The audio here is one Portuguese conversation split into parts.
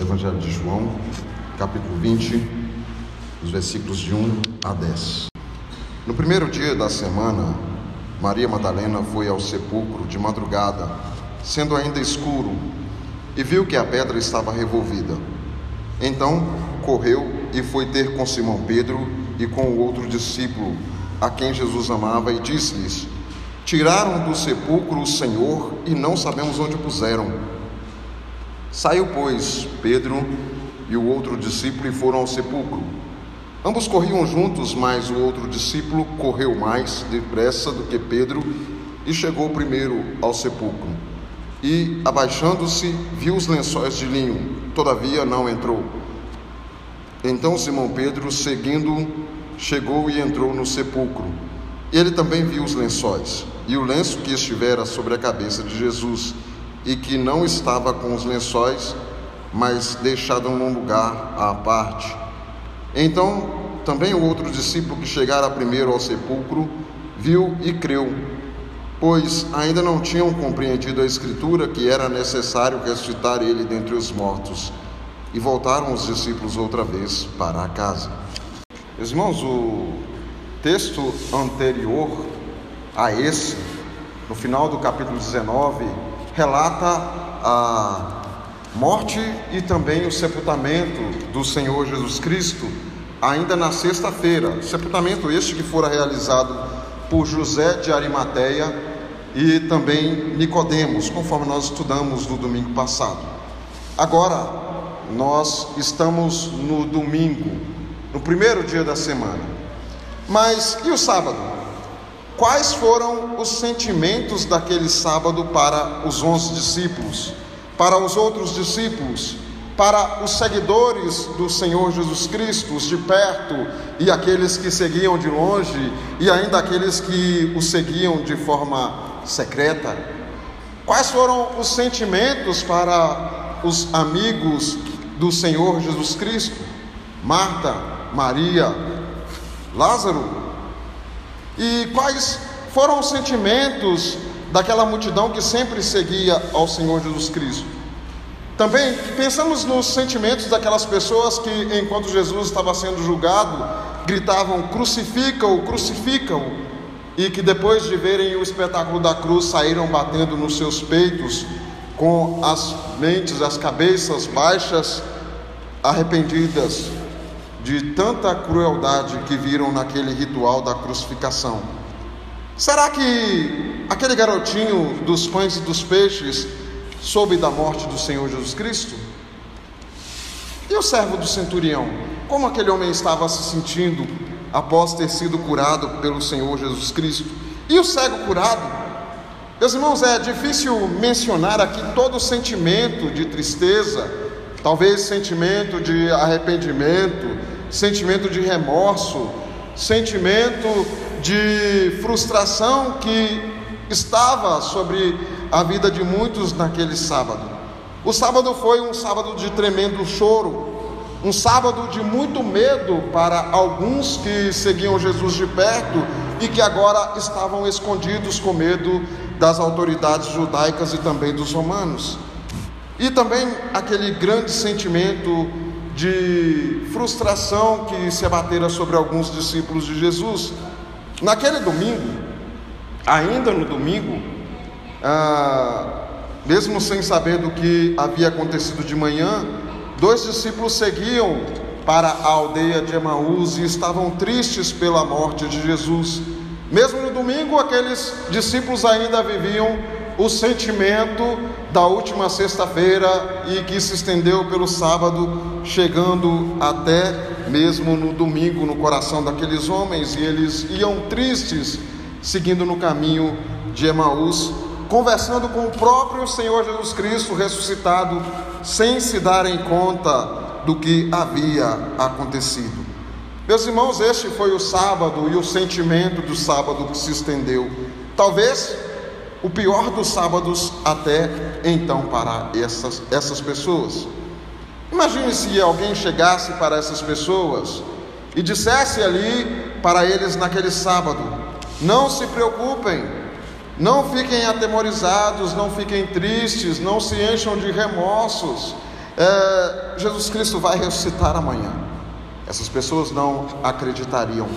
Evangelho de João, capítulo 20, os versículos de 1 a 10. No primeiro dia da semana, Maria Madalena foi ao sepulcro de madrugada, sendo ainda escuro, e viu que a pedra estava revolvida. Então correu e foi ter com Simão Pedro e com o outro discípulo, a quem Jesus amava, e disse-lhes: Tiraram do sepulcro o Senhor e não sabemos onde puseram. Saiu, pois, Pedro e o outro discípulo e foram ao sepulcro. Ambos corriam juntos, mas o outro discípulo correu mais depressa do que Pedro e chegou primeiro ao sepulcro. E, abaixando-se, viu os lençóis de linho, todavia não entrou. Então Simão Pedro, seguindo, chegou e entrou no sepulcro. Ele também viu os lençóis e o lenço que estivera sobre a cabeça de Jesus e que não estava com os lençóis, mas deixado num lugar à parte. Então, também o outro discípulo que chegara primeiro ao sepulcro viu e creu, pois ainda não tinham compreendido a Escritura que era necessário ressuscitar ele dentre os mortos. E voltaram os discípulos outra vez para a casa. Irmãos, o texto anterior a esse, no final do capítulo 19, relata a morte e também o sepultamento do Senhor Jesus Cristo, ainda na sexta-feira. Sepultamento este que fora realizado por José de Arimateia e também Nicodemos, conforme nós estudamos no domingo passado. Agora, nós estamos no domingo, no primeiro dia da semana. Mas e o sábado? Quais foram os sentimentos daquele sábado para os onze discípulos, para os outros discípulos, para os seguidores do Senhor Jesus Cristo, os de perto e aqueles que seguiam de longe e ainda aqueles que o seguiam de forma secreta? Quais foram os sentimentos para os amigos do Senhor Jesus Cristo? Marta, Maria, Lázaro, e quais foram os sentimentos daquela multidão que sempre seguia ao Senhor Jesus Cristo? Também pensamos nos sentimentos daquelas pessoas que, enquanto Jesus estava sendo julgado, gritavam: crucifica-o, crucifica-o, e que depois de verem o espetáculo da cruz saíram batendo nos seus peitos, com as mentes, as cabeças baixas, arrependidas, de tanta crueldade que viram naquele ritual da crucificação. Será que aquele garotinho dos pães e dos peixes soube da morte do Senhor Jesus Cristo? E o servo do centurião? Como aquele homem estava se sentindo após ter sido curado pelo Senhor Jesus Cristo? E o cego curado? Meus irmãos, é difícil mencionar aqui todo o sentimento de tristeza, talvez sentimento de arrependimento, sentimento de remorso, sentimento de frustração que estava sobre a vida de muitos naquele sábado. O sábado foi um sábado de tremendo choro, um sábado de muito medo para alguns que seguiam Jesus de perto e que agora estavam escondidos com medo das autoridades judaicas e também dos romanos. E também aquele grande sentimento de frustração que se abatera sobre alguns discípulos de Jesus. Naquele domingo, ainda no domingo, ah, mesmo sem saber do que havia acontecido de manhã, dois discípulos seguiam para a aldeia de Emaús e estavam tristes pela morte de Jesus. Mesmo no domingo, aqueles discípulos ainda viviam o sentimento da última sexta-feira e que se estendeu pelo sábado, chegando até mesmo no domingo no coração daqueles homens, e eles iam tristes, seguindo no caminho de Emaús, conversando com o próprio Senhor Jesus Cristo ressuscitado, sem se darem conta do que havia acontecido. Meus irmãos, este foi o sábado e o sentimento do sábado que se estendeu. Talvez o pior dos sábados até então para essas, essas pessoas. Imagine se alguém chegasse para essas pessoas e dissesse ali para eles naquele sábado: não se preocupem, não fiquem atemorizados, não fiquem tristes, não se encham de remorsos. é, Jesus Cristo vai ressuscitar amanhã. Essas pessoas não acreditariam.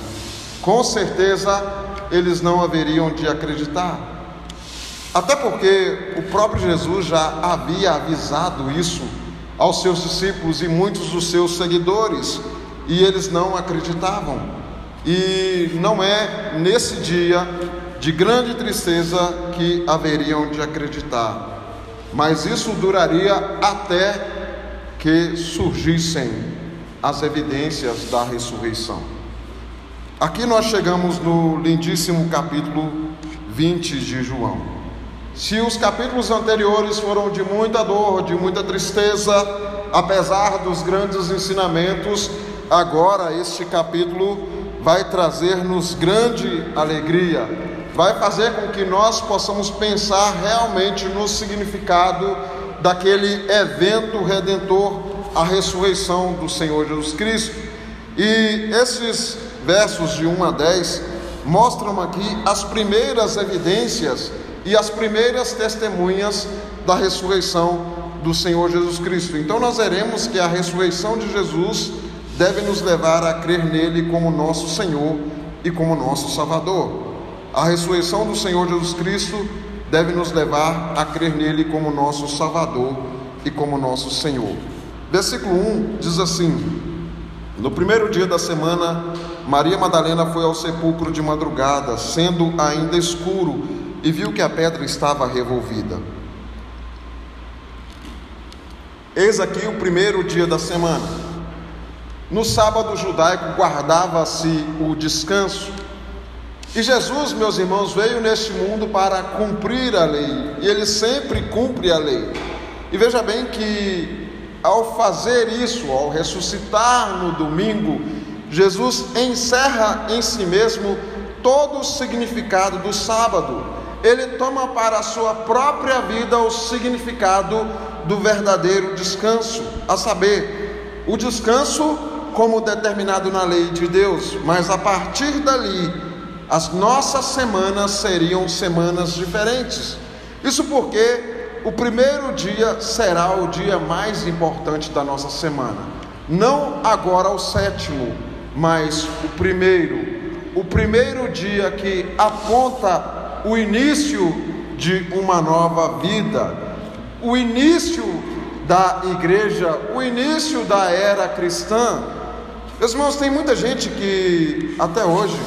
Com certeza, eles não haveriam de acreditar. Até porque o próprio Jesus já havia avisado isso aos seus discípulos e muitos dos seus seguidores, e eles não acreditavam. E não é nesse dia de grande tristeza que haveriam de acreditar, mas isso duraria até que surgissem as evidências da ressurreição. Aqui nós chegamos no lindíssimo capítulo 20 de João. Se os capítulos anteriores foram de muita dor, de muita tristeza, apesar dos grandes ensinamentos, agora este capítulo vai trazer-nos grande alegria, vai fazer com que nós possamos pensar realmente no significado daquele evento redentor, a ressurreição do Senhor Jesus Cristo. E esses versos de 1 a 10 mostram aqui as primeiras evidências e as primeiras testemunhas da ressurreição do Senhor Jesus Cristo. Então nós veremos que a ressurreição de Jesus deve nos levar a crer nele como nosso Senhor e como nosso Salvador. A ressurreição do Senhor Jesus Cristo deve nos levar a crer nele como nosso Salvador e como nosso Senhor. Versículo 1 diz assim: No primeiro dia da semana, Maria Madalena foi ao sepulcro de madrugada, sendo ainda escuro, e viu que a pedra estava revolvida. Eis aqui o primeiro dia da semana. No sábado judaico guardava-se o descanso e Jesus, meus irmãos, veio neste mundo para cumprir a lei, e ele sempre cumpre a lei. E veja bem que ao fazer isso, ao ressuscitar no domingo, Jesus encerra em si mesmo todo o significado do sábado. Ele toma para a sua própria vida o significado do verdadeiro descanso, a saber, o descanso como determinado na lei de Deus, mas a partir dali as nossas semanas seriam semanas diferentes. Isso porque o primeiro dia será o dia mais importante da nossa semana. Não agora o sétimo, mas o primeiro. O primeiro dia que aponta o início de uma nova vida, o início da igreja, o início da era cristã. Meus irmãos, tem muita gente que até hoje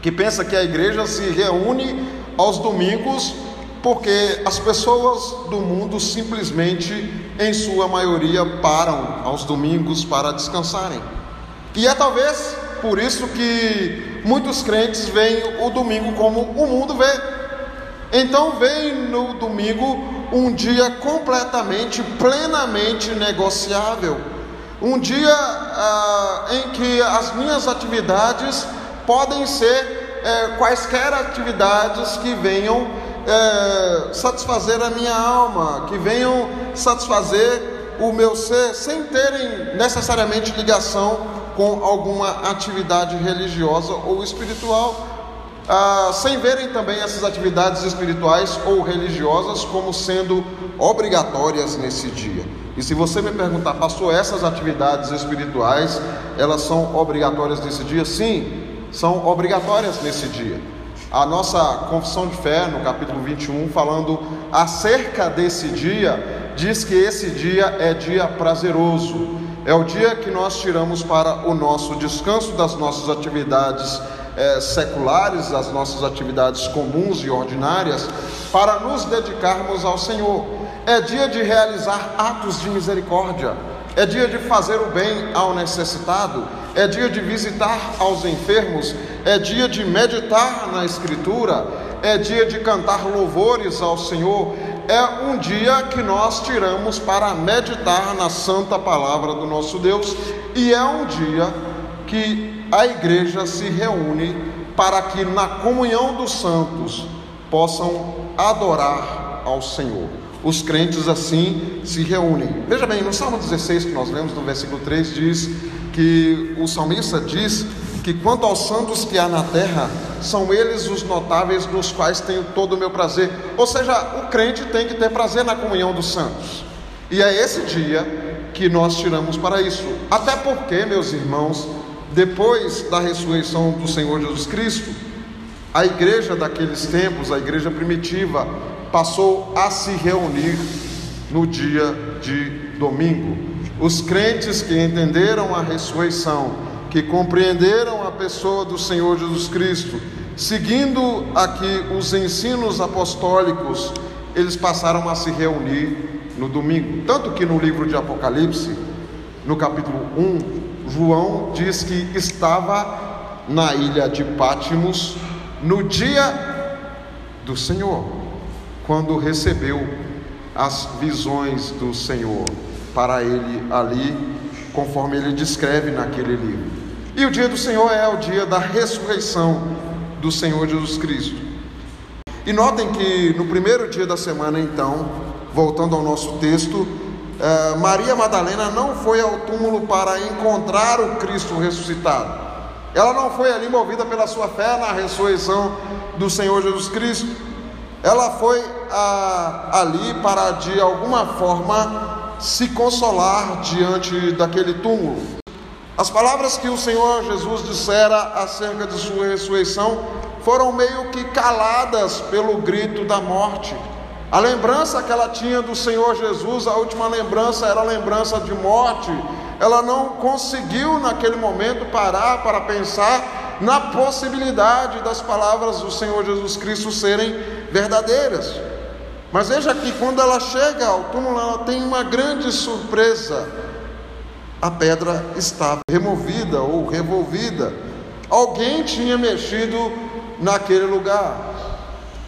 que pensa que a igreja se reúne aos domingos porque as pessoas do mundo simplesmente, em sua maioria, param aos domingos para descansarem. E é talvez por isso que muitos crentes veem o domingo como o mundo vê. Então, vem no domingo um dia completamente, plenamente negociável. Um dia ah, em que as minhas atividades podem ser é, quaisquer atividades que venham é, satisfazer a minha alma, que venham satisfazer o meu ser, sem terem necessariamente ligação com alguma atividade religiosa ou espiritual, ah, sem verem também essas atividades espirituais ou religiosas como sendo obrigatórias nesse dia. E se você me perguntar, pastor, essas atividades espirituais, elas são obrigatórias nesse dia? Sim, são obrigatórias nesse dia. A nossa confissão de fé, no capítulo 21, falando acerca desse dia, diz que esse dia é dia prazeroso, é o dia que nós tiramos para o nosso descanso das nossas atividades é, seculares, das nossas atividades comuns e ordinárias, para nos dedicarmos ao Senhor. É dia de realizar atos de misericórdia, é dia de fazer o bem ao necessitado, é dia de visitar aos enfermos, é dia de meditar na Escritura, é dia de cantar louvores ao Senhor, é um dia que nós tiramos para meditar na santa palavra do nosso Deus e é um dia que a igreja se reúne para que na comunhão dos santos possam adorar ao Senhor. Os crentes assim se reúnem. Veja bem, no Salmo 16 que nós lemos no versículo 3 diz que o salmista diz que quanto aos santos que há na terra, são eles os notáveis nos quais tenho todo o meu prazer. Ou seja, o crente tem que ter prazer na comunhão dos santos. E é esse dia que nós tiramos para isso. Até porque, meus irmãos, depois da ressurreição do Senhor Jesus Cristo, a igreja daqueles tempos, a igreja primitiva, passou a se reunir no dia de domingo. Os crentes que entenderam a ressurreição, que compreenderam a pessoa do Senhor Jesus Cristo, seguindo aqui os ensinos apostólicos, eles passaram a se reunir no domingo. Tanto que no livro de Apocalipse, no capítulo 1, João diz que estava na ilha de Pátimos no dia do Senhor, quando recebeu as visões do Senhor para ele ali, conforme ele descreve naquele livro. E o dia do Senhor é o dia da ressurreição do Senhor Jesus Cristo. E notem que no primeiro dia da semana, então, voltando ao nosso texto, eh, Maria Madalena não foi ao túmulo para encontrar o Cristo ressuscitado. Ela não foi ali movida pela sua fé na ressurreição do Senhor Jesus Cristo. Ela foi ah, ali para, de alguma forma, se consolar diante daquele túmulo. As palavras que o Senhor Jesus dissera acerca de sua ressurreição foram meio que caladas pelo grito da morte. A lembrança que ela tinha do Senhor Jesus, a última lembrança era a lembrança de morte. Ela não conseguiu naquele momento parar para pensar na possibilidade das palavras do Senhor Jesus Cristo serem verdadeiras. Mas veja que quando ela chega ao túmulo, ela tem uma grande surpresa. A pedra estava removida ou revolvida. Alguém tinha mexido naquele lugar.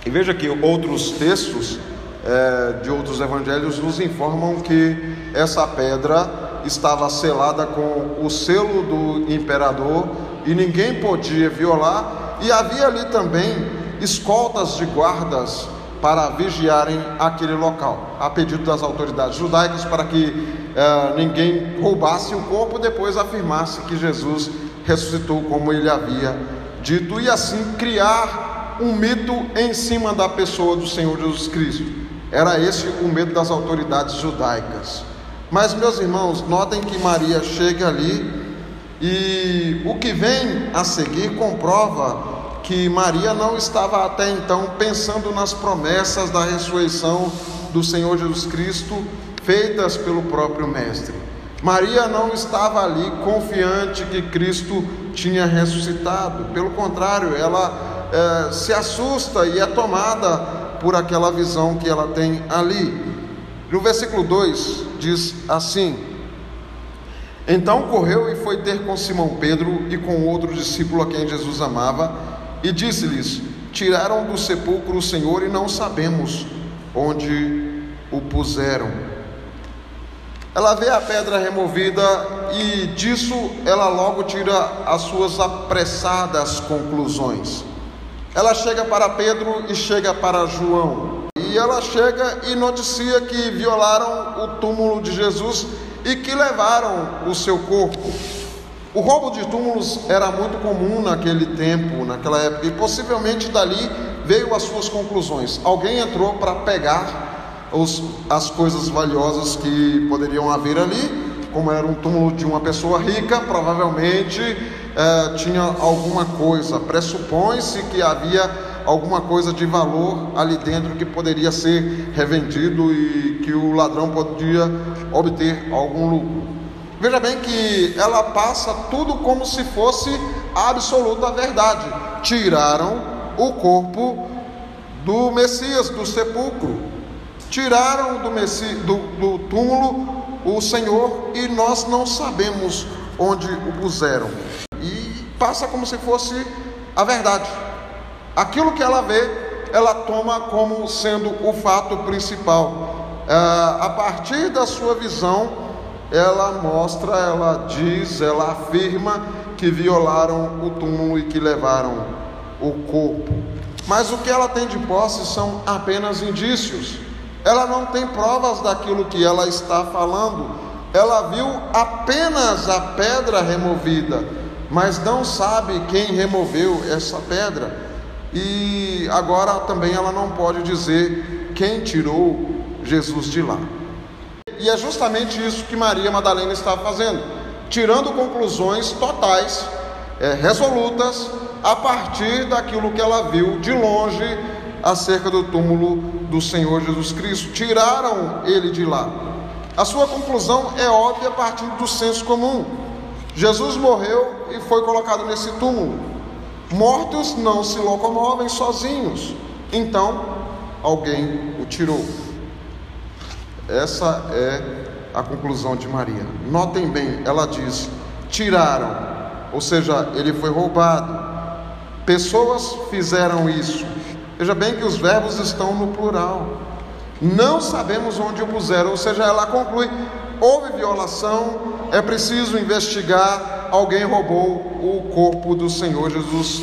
E veja que outros textos é, de outros evangelhos nos informam que essa pedra estava selada com o selo do imperador e ninguém podia violar, e havia ali também escoltas de guardas para vigiarem aquele local, a pedido das autoridades judaicas, para que é, ninguém roubasse o corpo depois afirmasse que Jesus ressuscitou como ele havia dito, e assim criar um mito em cima da pessoa do Senhor Jesus Cristo. Era esse o medo das autoridades judaicas. Mas, meus irmãos, notem que Maria chega ali e o que vem a seguir comprova que Maria não estava até então pensando nas promessas da ressurreição do Senhor Jesus Cristo feitas pelo próprio Mestre. Maria não estava ali confiante que Cristo tinha ressuscitado, pelo contrário, ela é, se assusta e é tomada por aquela visão que ela tem ali. No versículo 2 diz assim: Então correu e foi ter com Simão Pedro e com outro discípulo a quem Jesus amava, e disse-lhes: Tiraram do sepulcro o Senhor e não sabemos onde o puseram. Ela vê a pedra removida e disso ela logo tira as suas apressadas conclusões. Ela chega para Pedro e chega para João. E ela chega e noticia que violaram o túmulo de Jesus e que levaram o seu corpo. O roubo de túmulos era muito comum naquele tempo, naquela época, e possivelmente dali veio as suas conclusões. Alguém entrou para pegar os, as coisas valiosas que poderiam haver ali, como era um túmulo de uma pessoa rica, provavelmente é, tinha alguma coisa, pressupõe-se que havia alguma coisa de valor ali dentro que poderia ser revendido e que o ladrão podia obter algum lucro. Veja bem que ela passa tudo como se fosse a absoluta verdade. Tiraram o corpo do Messias do sepulcro, tiraram do, Messi, do, do túmulo o Senhor e nós não sabemos onde o puseram. E passa como se fosse a verdade. Aquilo que ela vê, ela toma como sendo o fato principal. É, a partir da sua visão, ela mostra, ela diz, ela afirma que violaram o túmulo e que levaram o corpo. Mas o que ela tem de posse são apenas indícios. Ela não tem provas daquilo que ela está falando. Ela viu apenas a pedra removida, mas não sabe quem removeu essa pedra. E agora também ela não pode dizer quem tirou Jesus de lá. e é justamente isso que Maria Madalena estava fazendo, tirando conclusões totais, é, resolutas, a partir daquilo que ela viu de longe acerca do túmulo do Senhor Jesus Cristo. Tiraram ele de lá. A sua conclusão é óbvia a partir do senso comum. Jesus morreu e foi colocado nesse túmulo. Mortos não se locomovem sozinhos. Então, alguém o tirou. Essa é a conclusão de Maria. Notem bem, ela diz: tiraram, ou seja, ele foi roubado. Pessoas fizeram isso. Veja bem que os verbos estão no plural. Não sabemos onde o puseram, ou seja, ela conclui: houve violação, é preciso investigar, alguém roubou o corpo do Senhor Jesus.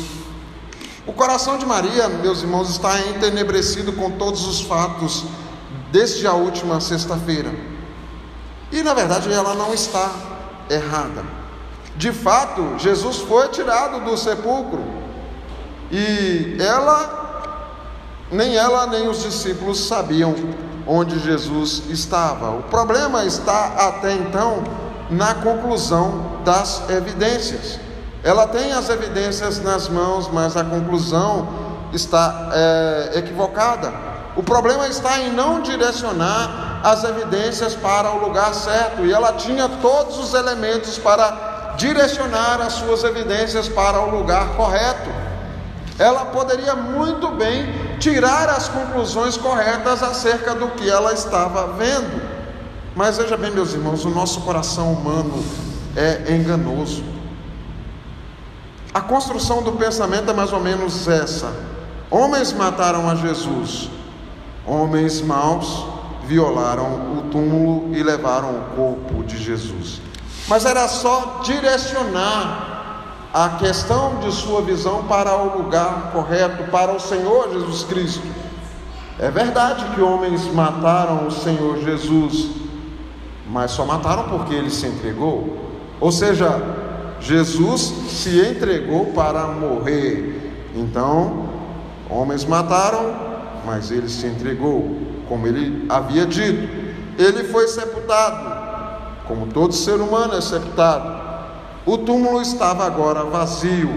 O coração de Maria, meus irmãos, está entenebrecido com todos os fatos desde a última sexta-feira. E na verdade ela não está errada. De fato, Jesus foi tirado do sepulcro e ela, nem ela nem os discípulos sabiam onde Jesus estava. O problema está até então na conclusão das evidências. Ela tem as evidências nas mãos, mas a conclusão está é, equivocada. O problema está em não direcionar as evidências para o lugar certo, e ela tinha todos os elementos para direcionar as suas evidências para o lugar correto. Ela poderia muito bem tirar as conclusões corretas acerca do que ela estava vendo. Mas veja bem, meus irmãos, o nosso coração humano é enganoso. A construção do pensamento é mais ou menos essa: homens mataram a Jesus, Homens maus violaram o túmulo e levaram o corpo de Jesus. Mas era só direcionar a questão de sua visão para o lugar correto, para o Senhor Jesus Cristo. É verdade que homens mataram o Senhor Jesus, mas só mataram porque ele se entregou. Ou seja, Jesus se entregou para morrer. Então, homens mataram, mas ele se entregou, como ele havia dito. Ele foi sepultado, como todo ser humano é sepultado. O túmulo estava agora vazio,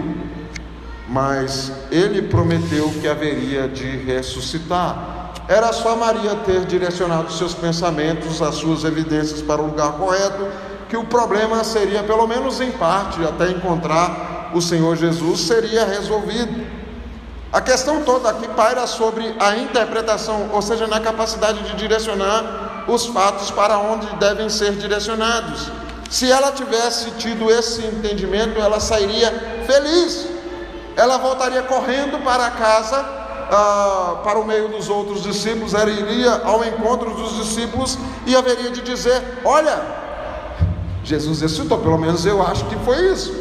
mas ele prometeu que haveria de ressuscitar. Era só Maria ter direcionado seus pensamentos, as suas evidências para o lugar correto, que o problema seria, pelo menos em parte, até encontrar o Senhor Jesus, seria resolvido. A questão toda aqui paira sobre a interpretação, ou seja, na capacidade de direcionar os fatos para onde devem ser direcionados. Se ela tivesse tido esse entendimento, ela sairia feliz. Ela voltaria correndo para casa, ah, para o meio dos outros discípulos, ela iria ao encontro dos discípulos e haveria de dizer: Olha, Jesus ressuscitou, pelo menos eu acho que foi isso.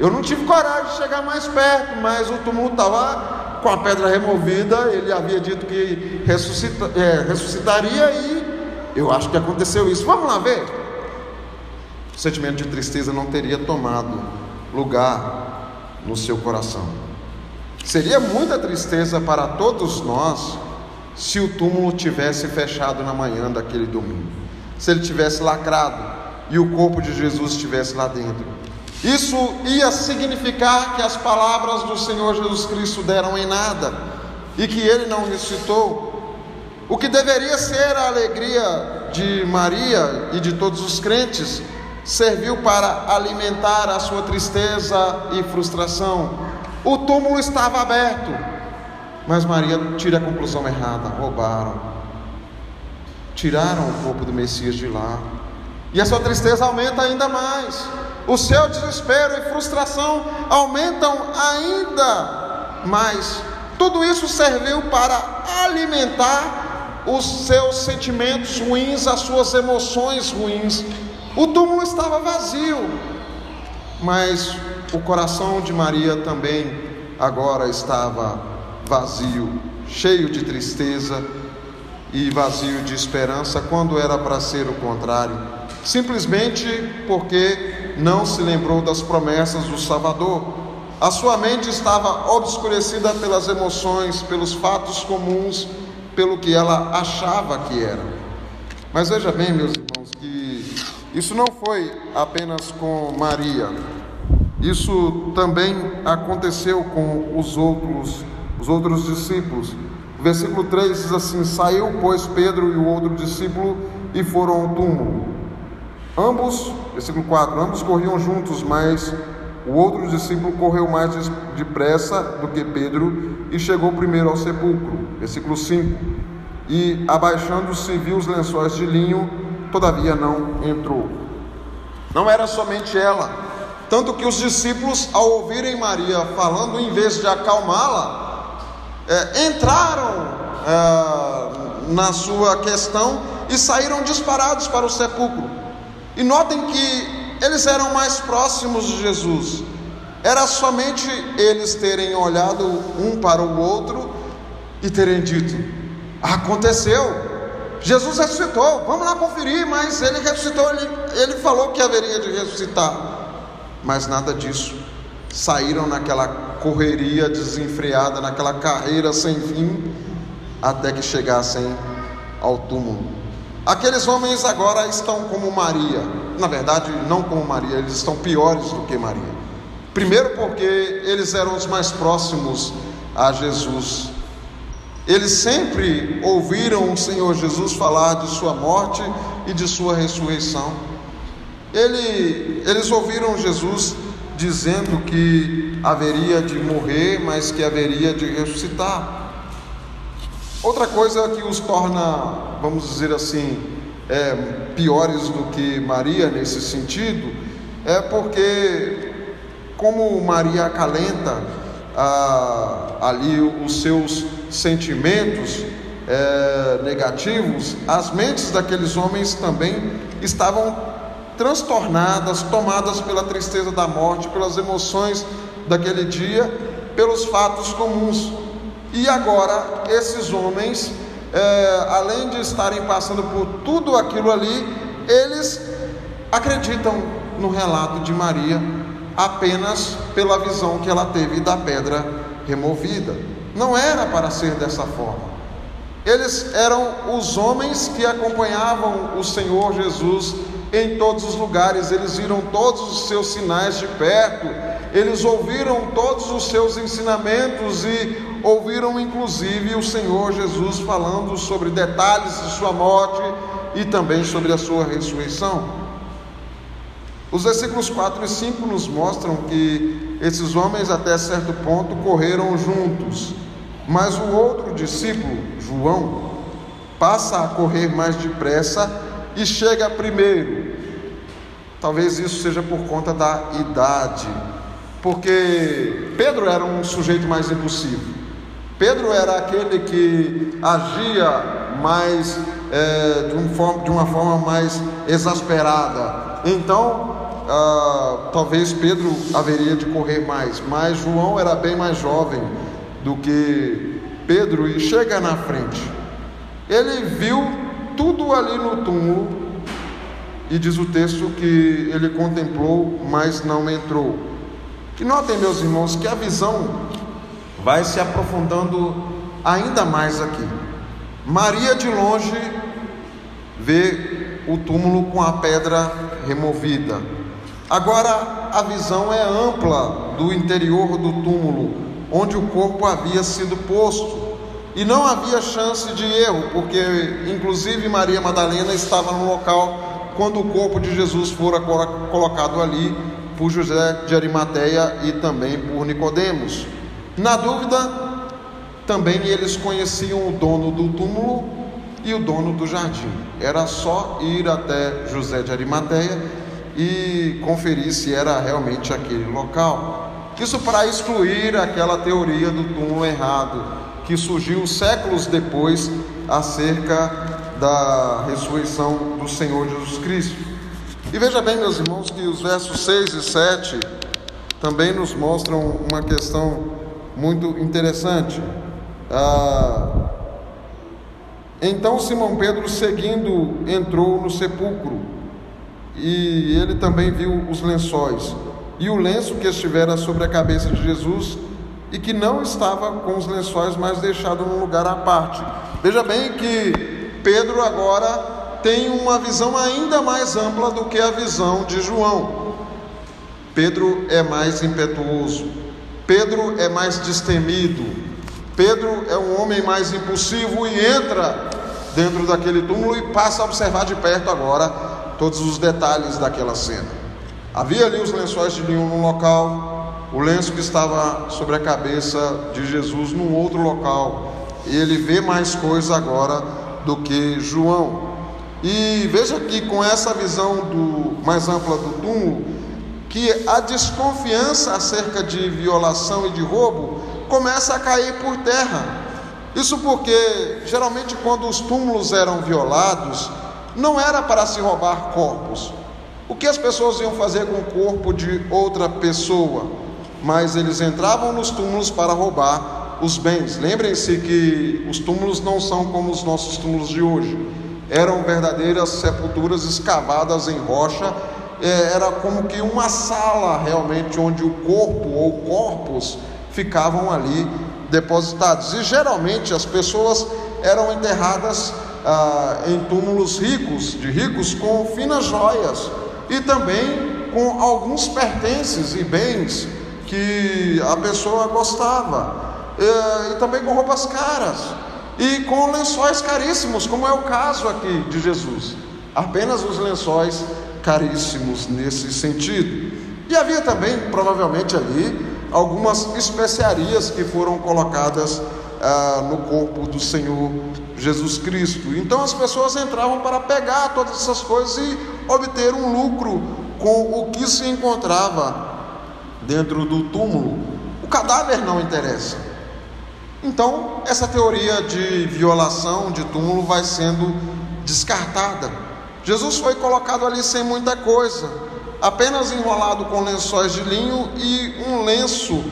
Eu não tive coragem de chegar mais perto, mas o túmulo estava com a pedra removida, ele havia dito que ressuscita, é, ressuscitaria e eu acho que aconteceu isso. Vamos lá ver. O sentimento de tristeza não teria tomado lugar no seu coração. Seria muita tristeza para todos nós se o túmulo tivesse fechado na manhã daquele domingo, se ele tivesse lacrado e o corpo de Jesus estivesse lá dentro. Isso ia significar que as palavras do Senhor Jesus Cristo deram em nada e que ele não ressuscitou. O que deveria ser a alegria de Maria e de todos os crentes serviu para alimentar a sua tristeza e frustração. O túmulo estava aberto, mas Maria tira a conclusão errada: roubaram, tiraram o corpo do Messias de lá, e a sua tristeza aumenta ainda mais o seu desespero e frustração aumentam ainda mais. Tudo isso serviu para alimentar os seus sentimentos ruins, as suas emoções ruins. O túmulo estava vazio, mas o coração de Maria também agora estava vazio, cheio de tristeza e vazio de esperança, quando era para ser o contrário, simplesmente porque não se lembrou das promessas do Salvador. A sua mente estava obscurecida pelas emoções, pelos fatos comuns, pelo que ela achava que era. Mas veja bem, meus irmãos, isso não foi apenas com Maria. Isso também aconteceu com os outros, os outros discípulos. O versículo 3 diz assim: Saiu, pois, Pedro e o outro discípulo e foram ao túmulo. Ambos, versículo 4, ambos corriam juntos, mas o outro discípulo correu mais depressa do que Pedro e chegou primeiro ao sepulcro. Versículo 5. E abaixando-se viu os lençóis de linho, todavia não entrou. Não era somente ela, tanto que os discípulos, ao ouvirem Maria falando, em vez de acalmá-la, é, entraram é, na sua questão e saíram disparados para o sepulcro. E notem que eles eram mais próximos de Jesus. Era somente eles terem olhado um para o outro e terem dito: Aconteceu, Jesus ressuscitou, vamos lá conferir, mas ele ressuscitou, ele, ele falou que haveria de ressuscitar. Mas nada disso. Saíram naquela correria desenfreada, naquela carreira sem fim, até que chegassem ao túmulo. Aqueles homens agora estão como Maria. Na verdade, não como Maria, eles estão piores do que Maria. Primeiro, porque eles eram os mais próximos a Jesus. Eles sempre ouviram o Senhor Jesus falar de sua morte e de sua ressurreição. Ele, eles ouviram Jesus dizendo que haveria de morrer, mas que haveria de ressuscitar. Outra coisa que os torna, vamos dizer assim, é, piores do que Maria nesse sentido, é porque, como Maria acalenta ah, ali os seus sentimentos é, negativos, as mentes daqueles homens também estavam transtornadas, tomadas pela tristeza da morte, pelas emoções daquele dia, pelos fatos comuns. E agora, esses homens, é, além de estarem passando por tudo aquilo ali, eles acreditam no relato de Maria apenas pela visão que ela teve da pedra removida. Não era para ser dessa forma. Eles eram os homens que acompanhavam o Senhor Jesus em todos os lugares, eles viram todos os seus sinais de perto, eles ouviram todos os seus ensinamentos e ouviram inclusive o Senhor Jesus falando sobre detalhes de sua morte e também sobre a sua ressurreição. Os versículos 4 e 5 nos mostram que esses homens, até certo ponto, correram juntos, mas o outro discípulo, João, passa a correr mais depressa e chega primeiro. Talvez isso seja por conta da idade, porque Pedro era um sujeito mais impulsivo. Pedro era aquele que agia mais é, de, um forma, de, uma forma mais exasperada. Então, ah, talvez Pedro haveria de correr mais, mas João era bem mais jovem do que Pedro e chega na frente. Ele viu tudo ali no túmulo e diz o texto que ele contemplou, mas não entrou. Que notem, meus irmãos, que a visão vai se aprofundando ainda mais aqui. Maria de longe vê o túmulo com a pedra removida. Agora a visão é ampla do interior do túmulo, onde o corpo havia sido posto. E não havia chance de erro, porque inclusive Maria Madalena estava no local quando o corpo de Jesus fora colocado ali por José de Arimateia e também por Nicodemos. Na dúvida, também eles conheciam o dono do túmulo e o dono do jardim. Era só ir até José de Arimateia e conferir se era realmente aquele local. Isso para excluir aquela teoria do túmulo errado que surgiu séculos depois acerca da ressurreição do Senhor Jesus Cristo. E veja bem, meus irmãos, que os versos 6 e 7 também nos mostram uma questão muito interessante. Ah, então Simão Pedro, seguindo, entrou no sepulcro e ele também viu os lençóis e o lenço que estivera sobre a cabeça de Jesus e que não estava com os lençóis, mas deixado num lugar à parte. Veja bem que Pedro agora tem uma visão ainda mais ampla do que a visão de João. Pedro é mais impetuoso, Pedro é mais destemido, Pedro é um homem mais impulsivo e entra dentro daquele túmulo e passa a observar de perto agora todos os detalhes daquela cena. Havia ali os lençóis de linho num local, o lenço que estava sobre a cabeça de Jesus num outro local, e ele vê mais coisa agora do que João. E veja que com essa visão do, mais ampla do túmulo, que a desconfiança acerca de violação e de roubo começa a cair por terra. Isso porque geralmente quando os túmulos eram violados, não era para se roubar corpos. O que as pessoas iam fazer com o corpo de outra pessoa? Mas eles entravam nos túmulos para roubar os bens. Lembrem-se que os túmulos não são como os nossos túmulos de hoje. Eram verdadeiras sepulturas escavadas em rocha. É, era como que uma sala realmente onde o corpo ou corpos ficavam ali depositados. E geralmente as pessoas eram enterradas ah, em túmulos ricos, de ricos, com finas joias e também com alguns pertences e bens que a pessoa gostava, e, e também com roupas caras e com lençóis caríssimos, como é o caso aqui de Jesus. Apenas os lençóis caríssimos nesse sentido. E havia também, provavelmente ali, algumas especiarias que foram colocadas ah, no corpo do Senhor Jesus Cristo. Então as pessoas entravam para pegar todas essas coisas e obter um lucro com o que se encontrava dentro do túmulo. O cadáver não interessa. Então, essa teoria de violação de túmulo vai sendo descartada. Jesus foi colocado ali sem muita coisa, apenas enrolado com lençóis de linho e um lenço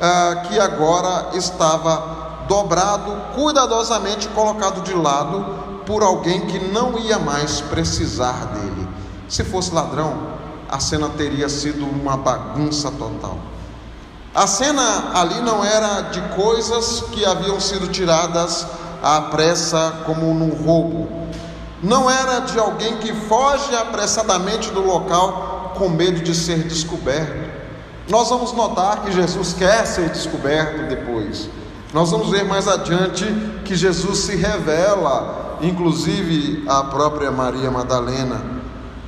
ah, que agora estava dobrado, cuidadosamente colocado de lado por alguém que não ia mais precisar dele. Se fosse ladrão, a cena teria sido uma bagunça total. A cena ali não era de coisas que haviam sido tiradas à pressa, como num roubo. Não era de alguém que foge apressadamente do local com medo de ser descoberto. Nós vamos notar que Jesus quer ser descoberto depois. Nós vamos ver mais adiante que Jesus se revela, inclusive à própria Maria Madalena.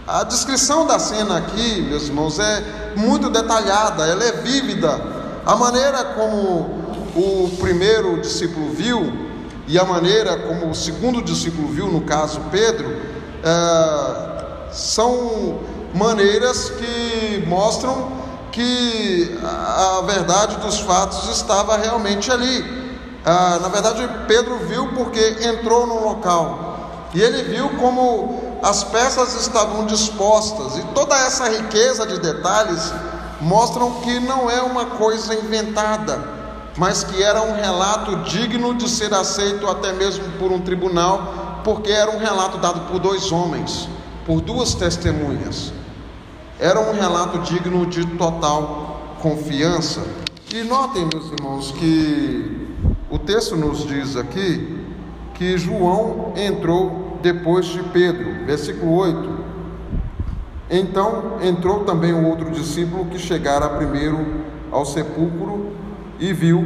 A descrição da cena aqui, meus irmãos, é muito detalhada, ela é vívida. A maneira como o primeiro discípulo viu e a maneira como o segundo discípulo viu, no caso Pedro, é, são maneiras que mostram que a verdade dos fatos estava realmente ali. Ah, na verdade, Pedro viu porque entrou no local e ele viu como as peças estavam dispostas e toda essa riqueza de detalhes mostram que não é uma coisa inventada, mas que era um relato digno de ser aceito até mesmo por um tribunal, porque era um relato dado por dois homens, por duas testemunhas. Era um relato digno de total confiança. E notem, meus irmãos, que o texto nos diz aqui que João entrou depois de Pedro, versículo 8. Então entrou também o outro discípulo que chegara primeiro ao sepulcro e viu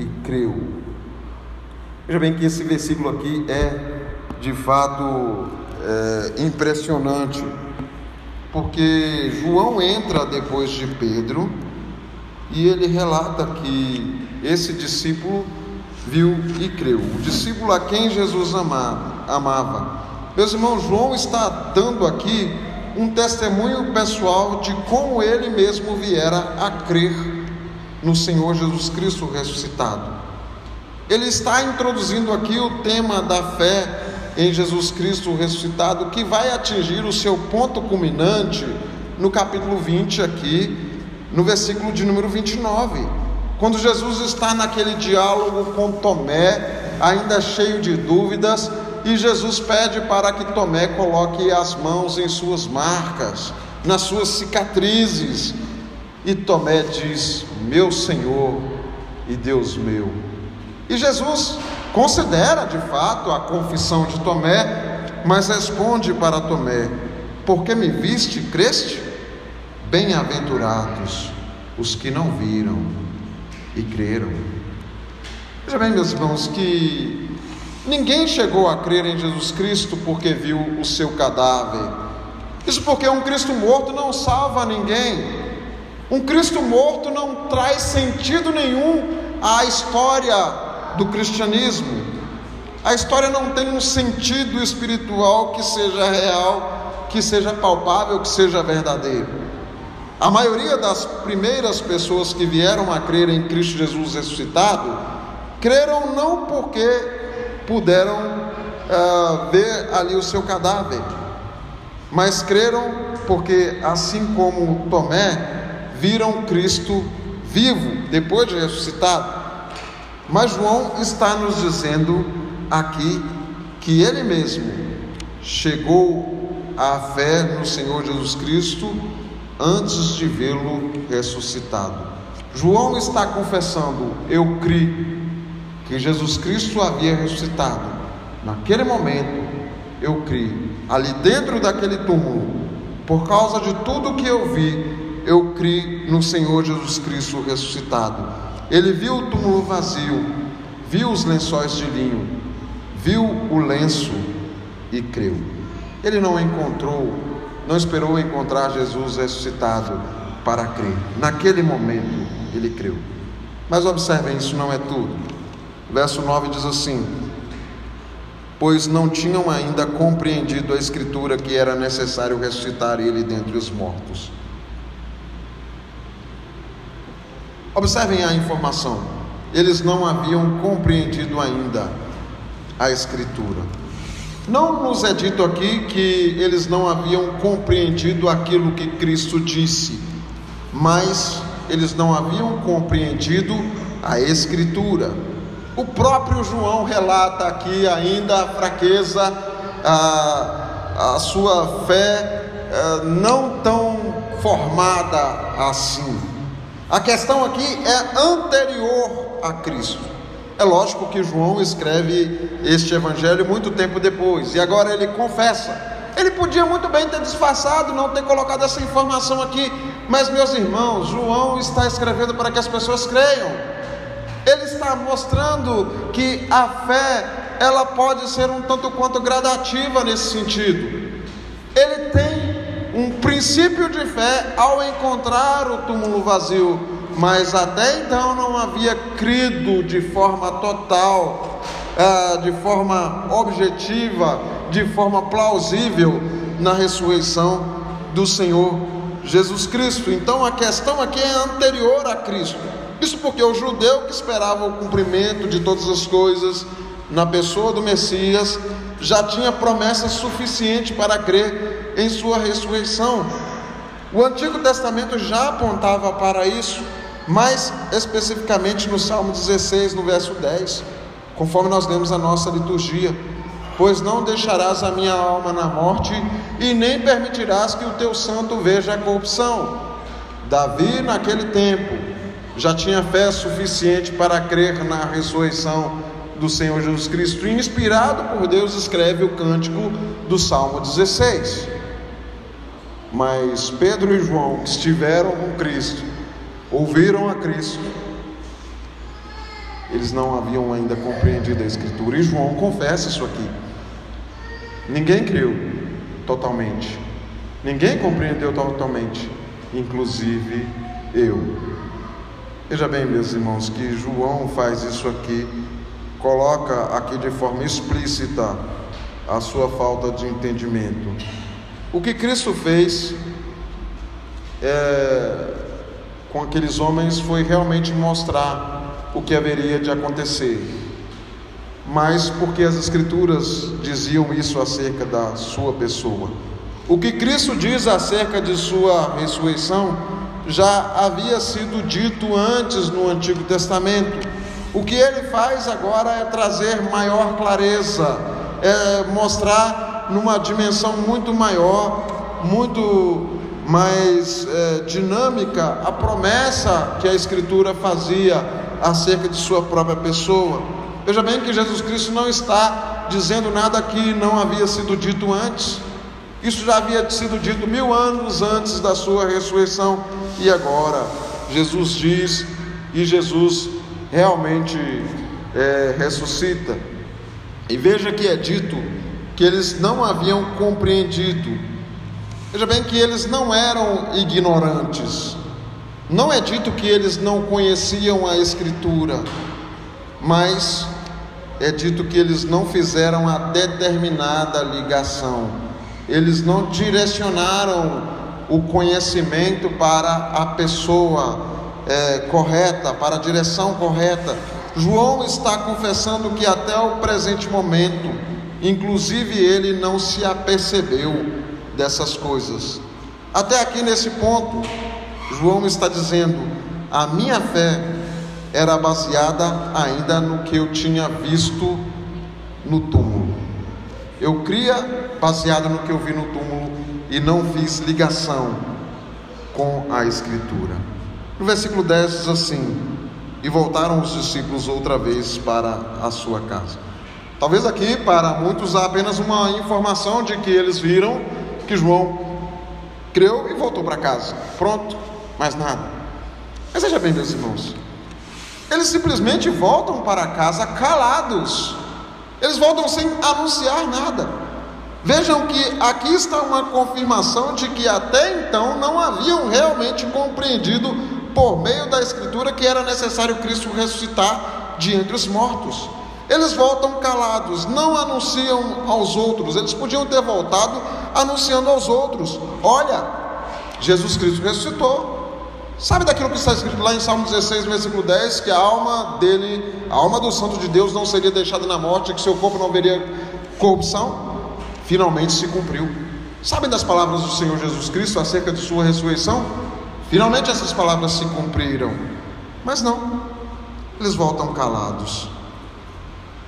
e creu. Veja bem que esse versículo aqui é de fato é, impressionante porque João entra depois de Pedro e ele relata que esse discípulo viu e creu. O discípulo a quem Jesus amava. Meus irmãos, João está dando aqui um testemunho pessoal de como ele mesmo viera a crer no Senhor Jesus Cristo ressuscitado. Ele está introduzindo aqui o tema da fé em Jesus Cristo ressuscitado, que vai atingir o seu ponto culminante no capítulo 20 aqui, no versículo de número 29. Quando Jesus está naquele diálogo com Tomé, ainda cheio de dúvidas, e Jesus pede para que Tomé coloque as mãos em suas marcas, nas suas cicatrizes. E Tomé diz: Meu Senhor e Deus meu. E Jesus considera de fato a confissão de Tomé mas responde para Tomé: Porque me viste, creste? Bem-aventurados os que não viram e creram. Veja bem, meus irmãos, que ninguém chegou a crer em Jesus Cristo porque viu o seu cadáver. Isso porque um Cristo morto não salva ninguém. Um Cristo morto não traz sentido nenhum à história do cristianismo. A história não tem um sentido espiritual que seja real, que seja palpável, que seja verdadeiro. A maioria das primeiras pessoas que vieram a crer em Cristo Jesus ressuscitado, creram não porque puderam uh, ver ali o seu cadáver, mas creram porque, assim como Tomé, viram Cristo vivo depois de ressuscitado. Mas João está nos dizendo aqui que ele mesmo chegou à fé no Senhor Jesus Cristo antes de vê-lo ressuscitado. João está confessando: Eu criei que Jesus Cristo havia ressuscitado. Naquele momento, eu criei. Ali dentro daquele túmulo, por causa de tudo que eu vi, eu criei no Senhor Jesus Cristo ressuscitado. Ele viu o túmulo vazio, viu os lençóis de linho, viu o lenço e creu. Ele não encontrou, não esperou encontrar Jesus ressuscitado para crer. Naquele momento, ele creu. Mas observem, isso não é tudo. Verso 9 diz assim: Pois não tinham ainda compreendido a Escritura que era necessário ressuscitar ele dentre os mortos. Observem a informação. Eles não haviam compreendido ainda a Escritura. Não nos é dito aqui que eles não haviam compreendido aquilo que Cristo disse, mas eles não haviam compreendido a Escritura. O próprio João relata aqui ainda a fraqueza, a, a sua fé a, não tão formada assim. A questão aqui é anterior a Cristo. É lógico que João escreve este evangelho muito tempo depois, e agora ele confessa. Ele podia muito bem ter disfarçado, não ter colocado essa informação aqui, mas meus irmãos, João está escrevendo para que as pessoas creiam. Ele está mostrando que a fé, ela pode ser um tanto quanto gradativa nesse sentido. Ele tem princípio de fé ao encontrar o túmulo vazio, mas até então não havia crido de forma total, ah, de forma objetiva, de forma plausível na ressurreição do Senhor Jesus Cristo. Então a questão aqui é anterior a Cristo. Isso porque o judeu que esperava o cumprimento de todas as coisas na pessoa do Messias já tinha promessa suficiente para crer em sua ressurreição. O Antigo Testamento já apontava para isso, mais especificamente no Salmo 16, no verso 10, conforme nós lemos a nossa liturgia. Pois não deixarás a minha alma na morte, e nem permitirás que o teu santo veja a corrupção. Davi, naquele tempo, já tinha fé suficiente para crer na ressurreição do Senhor Jesus Cristo, inspirado por Deus, escreve o cântico do Salmo 16. Mas Pedro e João, que estiveram com Cristo, ouviram a Cristo, eles não haviam ainda compreendido a Escritura, e João confessa isso aqui. Ninguém creu totalmente, ninguém compreendeu totalmente, inclusive eu. Veja bem, meus irmãos, que João faz isso aqui coloca aqui de forma explícita a sua falta de entendimento. O que Cristo fez é, com aqueles homens foi realmente mostrar o que haveria de acontecer, mas porque as Escrituras diziam isso acerca da sua pessoa. O que Cristo diz acerca de sua ressurreição já havia sido dito antes no Antigo Testamento. O que ele faz agora é trazer maior clareza, é mostrar numa dimensão muito maior, muito mais é, dinâmica a promessa que a Escritura fazia acerca de sua própria pessoa. Veja bem que Jesus Cristo não está dizendo nada que não havia sido dito antes. Isso já havia sido dito mil anos antes da sua ressurreição, e agora Jesus diz, e Jesus realmente é, ressuscita. E veja que é dito que eles não haviam compreendido. Veja bem que eles não eram ignorantes. Não é dito que eles não conheciam a Escritura, mas é dito que eles não fizeram a determinada ligação, eles não direcionaram o conhecimento para a pessoa é, correta, para a direção correta. João está confessando que até o presente momento, inclusive ele não se apercebeu dessas coisas. Até aqui nesse ponto, João está dizendo: a minha fé era baseada ainda no que eu tinha visto no túmulo. Eu cria baseado no que eu vi no túmulo e não fiz ligação com a Escritura. No versículo 10 diz assim: E voltaram os discípulos outra vez para a sua casa. Talvez aqui para muitos há apenas uma informação de que eles viram que João creu e voltou para casa. Pronto, mais nada. Mas veja bem, meus irmãos, eles simplesmente voltam para casa calados. Eles voltam sem anunciar nada. Vejam que aqui está uma confirmação de que até então não haviam realmente compreendido, por meio da Escritura, que era necessário Cristo ressuscitar de entre os mortos. Eles voltam calados, não anunciam aos outros. Eles podiam ter voltado anunciando aos outros: Olha, Jesus Cristo ressuscitou. Sabe daquilo que está escrito lá em Salmo 16, versículo 10, que a alma dele, a alma do santo de Deus não seria deixada na morte, que seu corpo não veria corrupção? Finalmente se cumpriu. Sabem das palavras do Senhor Jesus Cristo acerca de sua ressurreição? Finalmente essas palavras se cumpriram. Mas não, eles voltam calados.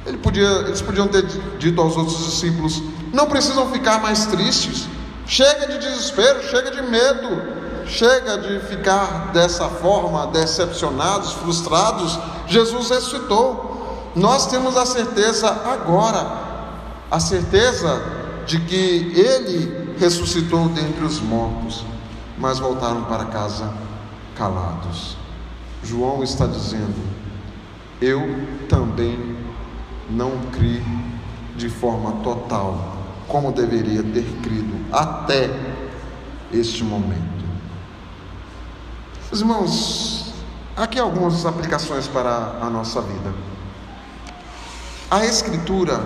Ele podia, eles podiam ter dito aos outros discípulos: não precisam ficar mais tristes. Chega de desespero, chega de medo. Chega de ficar dessa forma, decepcionados, frustrados. Jesus ressuscitou. Nós temos a certeza agora, a certeza de que Ele ressuscitou dentre os mortos, mas voltaram para casa calados. João está dizendo: Eu também não criei de forma total, como deveria ter crido até este momento. Irmãos, aqui algumas aplicações para a nossa vida. A Escritura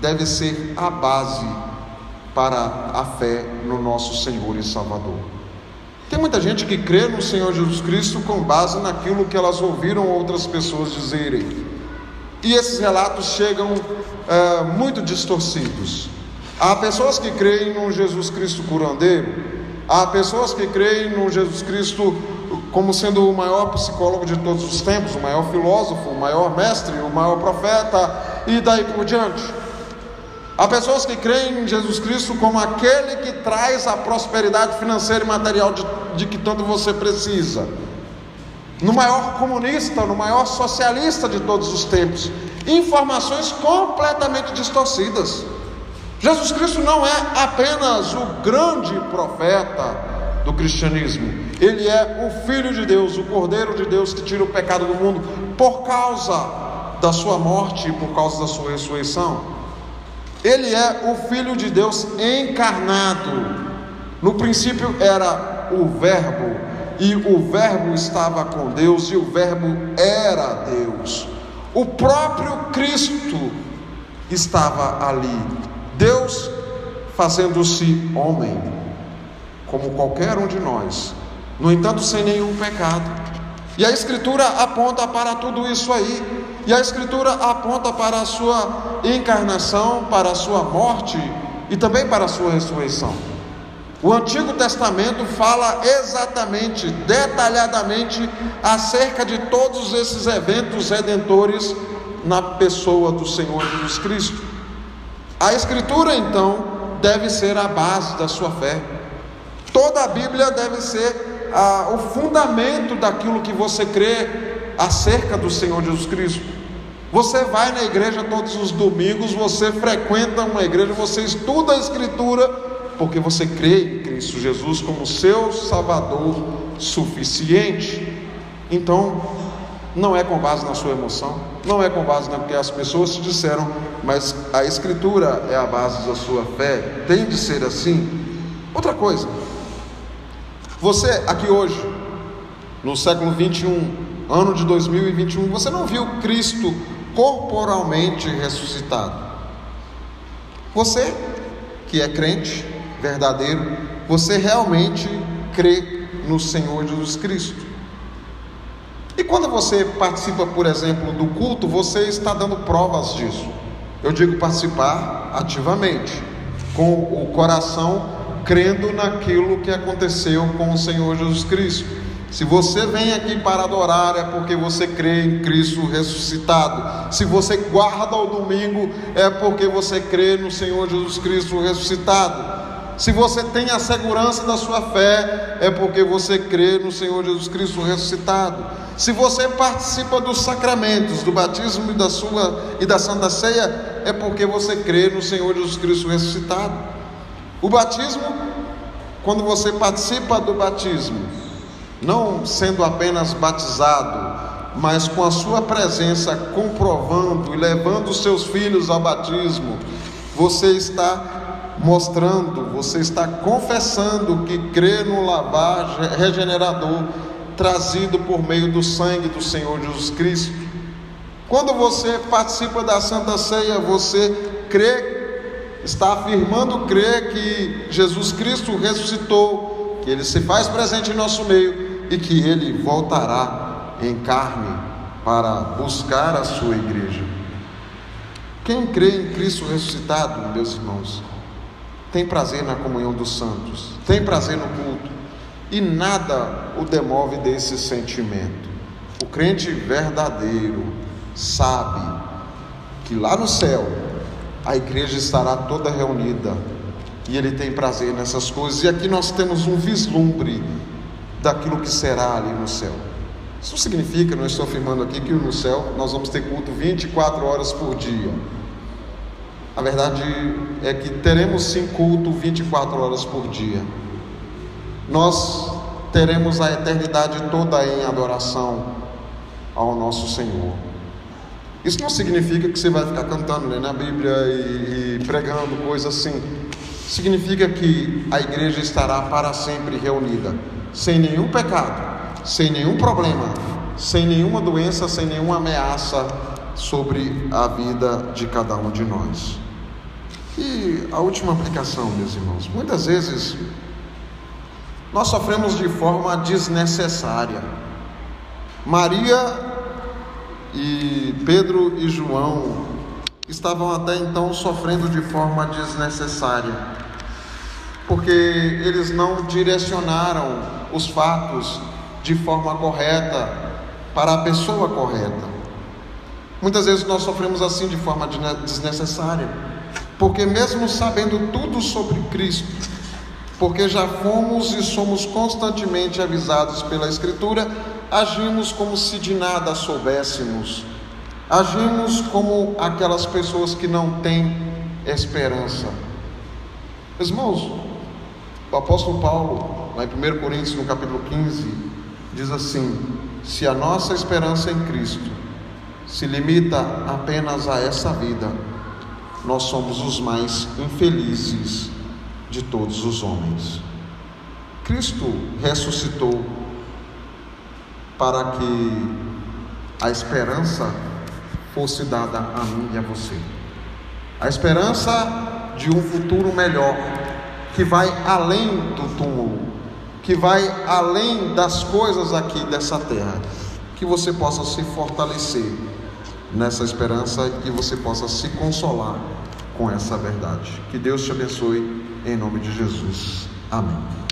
deve ser a base para a fé no nosso Senhor e Salvador. Tem muita gente que crê no Senhor Jesus Cristo com base naquilo que elas ouviram outras pessoas dizerem. E esses relatos chegam é, muito distorcidos. Há pessoas que creem num Jesus Cristo curandeiro, Há pessoas que creem no Jesus Cristo como sendo o maior psicólogo de todos os tempos, o maior filósofo, o maior mestre, o maior profeta e daí por diante. Há pessoas que creem em Jesus Cristo como aquele que traz a prosperidade financeira e material de, de que tanto você precisa. No maior comunista, no maior socialista de todos os tempos. Informações completamente distorcidas. Jesus Cristo não é apenas o grande profeta do cristianismo, ele é o Filho de Deus, o Cordeiro de Deus que tira o pecado do mundo por causa da sua morte e por causa da sua ressurreição. Ele é o Filho de Deus encarnado. No princípio era o Verbo, e o Verbo estava com Deus, e o Verbo era Deus. O próprio Cristo estava ali. Deus fazendo-se homem, como qualquer um de nós, no entanto, sem nenhum pecado. E a Escritura aponta para tudo isso aí, e a Escritura aponta para a sua encarnação, para a sua morte e também para a sua ressurreição. O Antigo Testamento fala exatamente, detalhadamente, acerca de todos esses eventos redentores na pessoa do Senhor Jesus Cristo. A Escritura, então, deve ser a base da sua fé. Toda a Bíblia deve ser ah, o fundamento daquilo que você crê acerca do Senhor Jesus Cristo. Você vai na igreja todos os domingos, você frequenta uma igreja, você estuda a Escritura, porque você crê em Cristo Jesus como seu Salvador suficiente. Então, não é com base na sua emoção, não é com base no que as pessoas te disseram, mas a Escritura é a base da sua fé, tem de ser assim. Outra coisa, você aqui hoje, no século 21, ano de 2021, você não viu Cristo corporalmente ressuscitado. Você que é crente verdadeiro, você realmente crê no Senhor Jesus Cristo. E quando você participa, por exemplo, do culto, você está dando provas disso. Eu digo participar ativamente, com o coração crendo naquilo que aconteceu com o Senhor Jesus Cristo. Se você vem aqui para adorar, é porque você crê em Cristo ressuscitado. Se você guarda o domingo, é porque você crê no Senhor Jesus Cristo ressuscitado. Se você tem a segurança da sua fé, é porque você crê no Senhor Jesus Cristo ressuscitado. Se você participa dos sacramentos, do batismo e da sua e da Santa Ceia, é porque você crê no Senhor Jesus Cristo ressuscitado. O batismo, quando você participa do batismo, não sendo apenas batizado, mas com a sua presença comprovando e levando seus filhos ao batismo, você está mostrando, você está confessando que crê no lavar regenerador trazido por meio do sangue do Senhor Jesus Cristo. Quando você participa da Santa Ceia, você crê, está afirmando crer que Jesus Cristo ressuscitou, que ele se faz presente em nosso meio e que ele voltará em carne para buscar a sua igreja. Quem crê em Cristo ressuscitado, meus irmãos, tem prazer na comunhão dos santos, tem prazer no culto, e nada o demove desse sentimento. O crente verdadeiro sabe que lá no céu a igreja estará toda reunida e ele tem prazer nessas coisas, e aqui nós temos um vislumbre daquilo que será ali no céu. Isso significa, não estou afirmando aqui, que no céu nós vamos ter culto 24 horas por dia. A verdade é que teremos sim culto 24 horas por dia. Nós teremos a eternidade toda em adoração ao nosso Senhor. Isso não significa que você vai ficar cantando né, na Bíblia e, e pregando coisas assim. Significa que a igreja estará para sempre reunida sem nenhum pecado, sem nenhum problema, sem nenhuma doença, sem nenhuma ameaça sobre a vida de cada um de nós. E a última aplicação, meus irmãos, muitas vezes nós sofremos de forma desnecessária. Maria e Pedro e João estavam até então sofrendo de forma desnecessária, porque eles não direcionaram os fatos de forma correta, para a pessoa correta. Muitas vezes nós sofremos assim de forma desnecessária, porque mesmo sabendo tudo sobre Cristo, porque já fomos e somos constantemente avisados pela Escritura, agimos como se de nada soubéssemos, agimos como aquelas pessoas que não têm esperança. Irmãos, o apóstolo Paulo, lá em 1 Coríntios, no capítulo 15, diz assim: Se a nossa esperança em Cristo se limita apenas a essa vida, nós somos os mais infelizes de todos os homens. Cristo ressuscitou para que a esperança fosse dada a mim e a você. A esperança de um futuro melhor, que vai além do túmulo, que vai além das coisas aqui dessa terra, que você possa se fortalecer nessa esperança e que você possa se consolar com essa verdade. Que Deus te abençoe em nome de Jesus. Amém.